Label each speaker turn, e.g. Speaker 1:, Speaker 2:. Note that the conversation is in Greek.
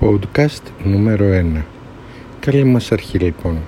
Speaker 1: Podcast νούμερο 1 Καλή μας αρχή λοιπόν.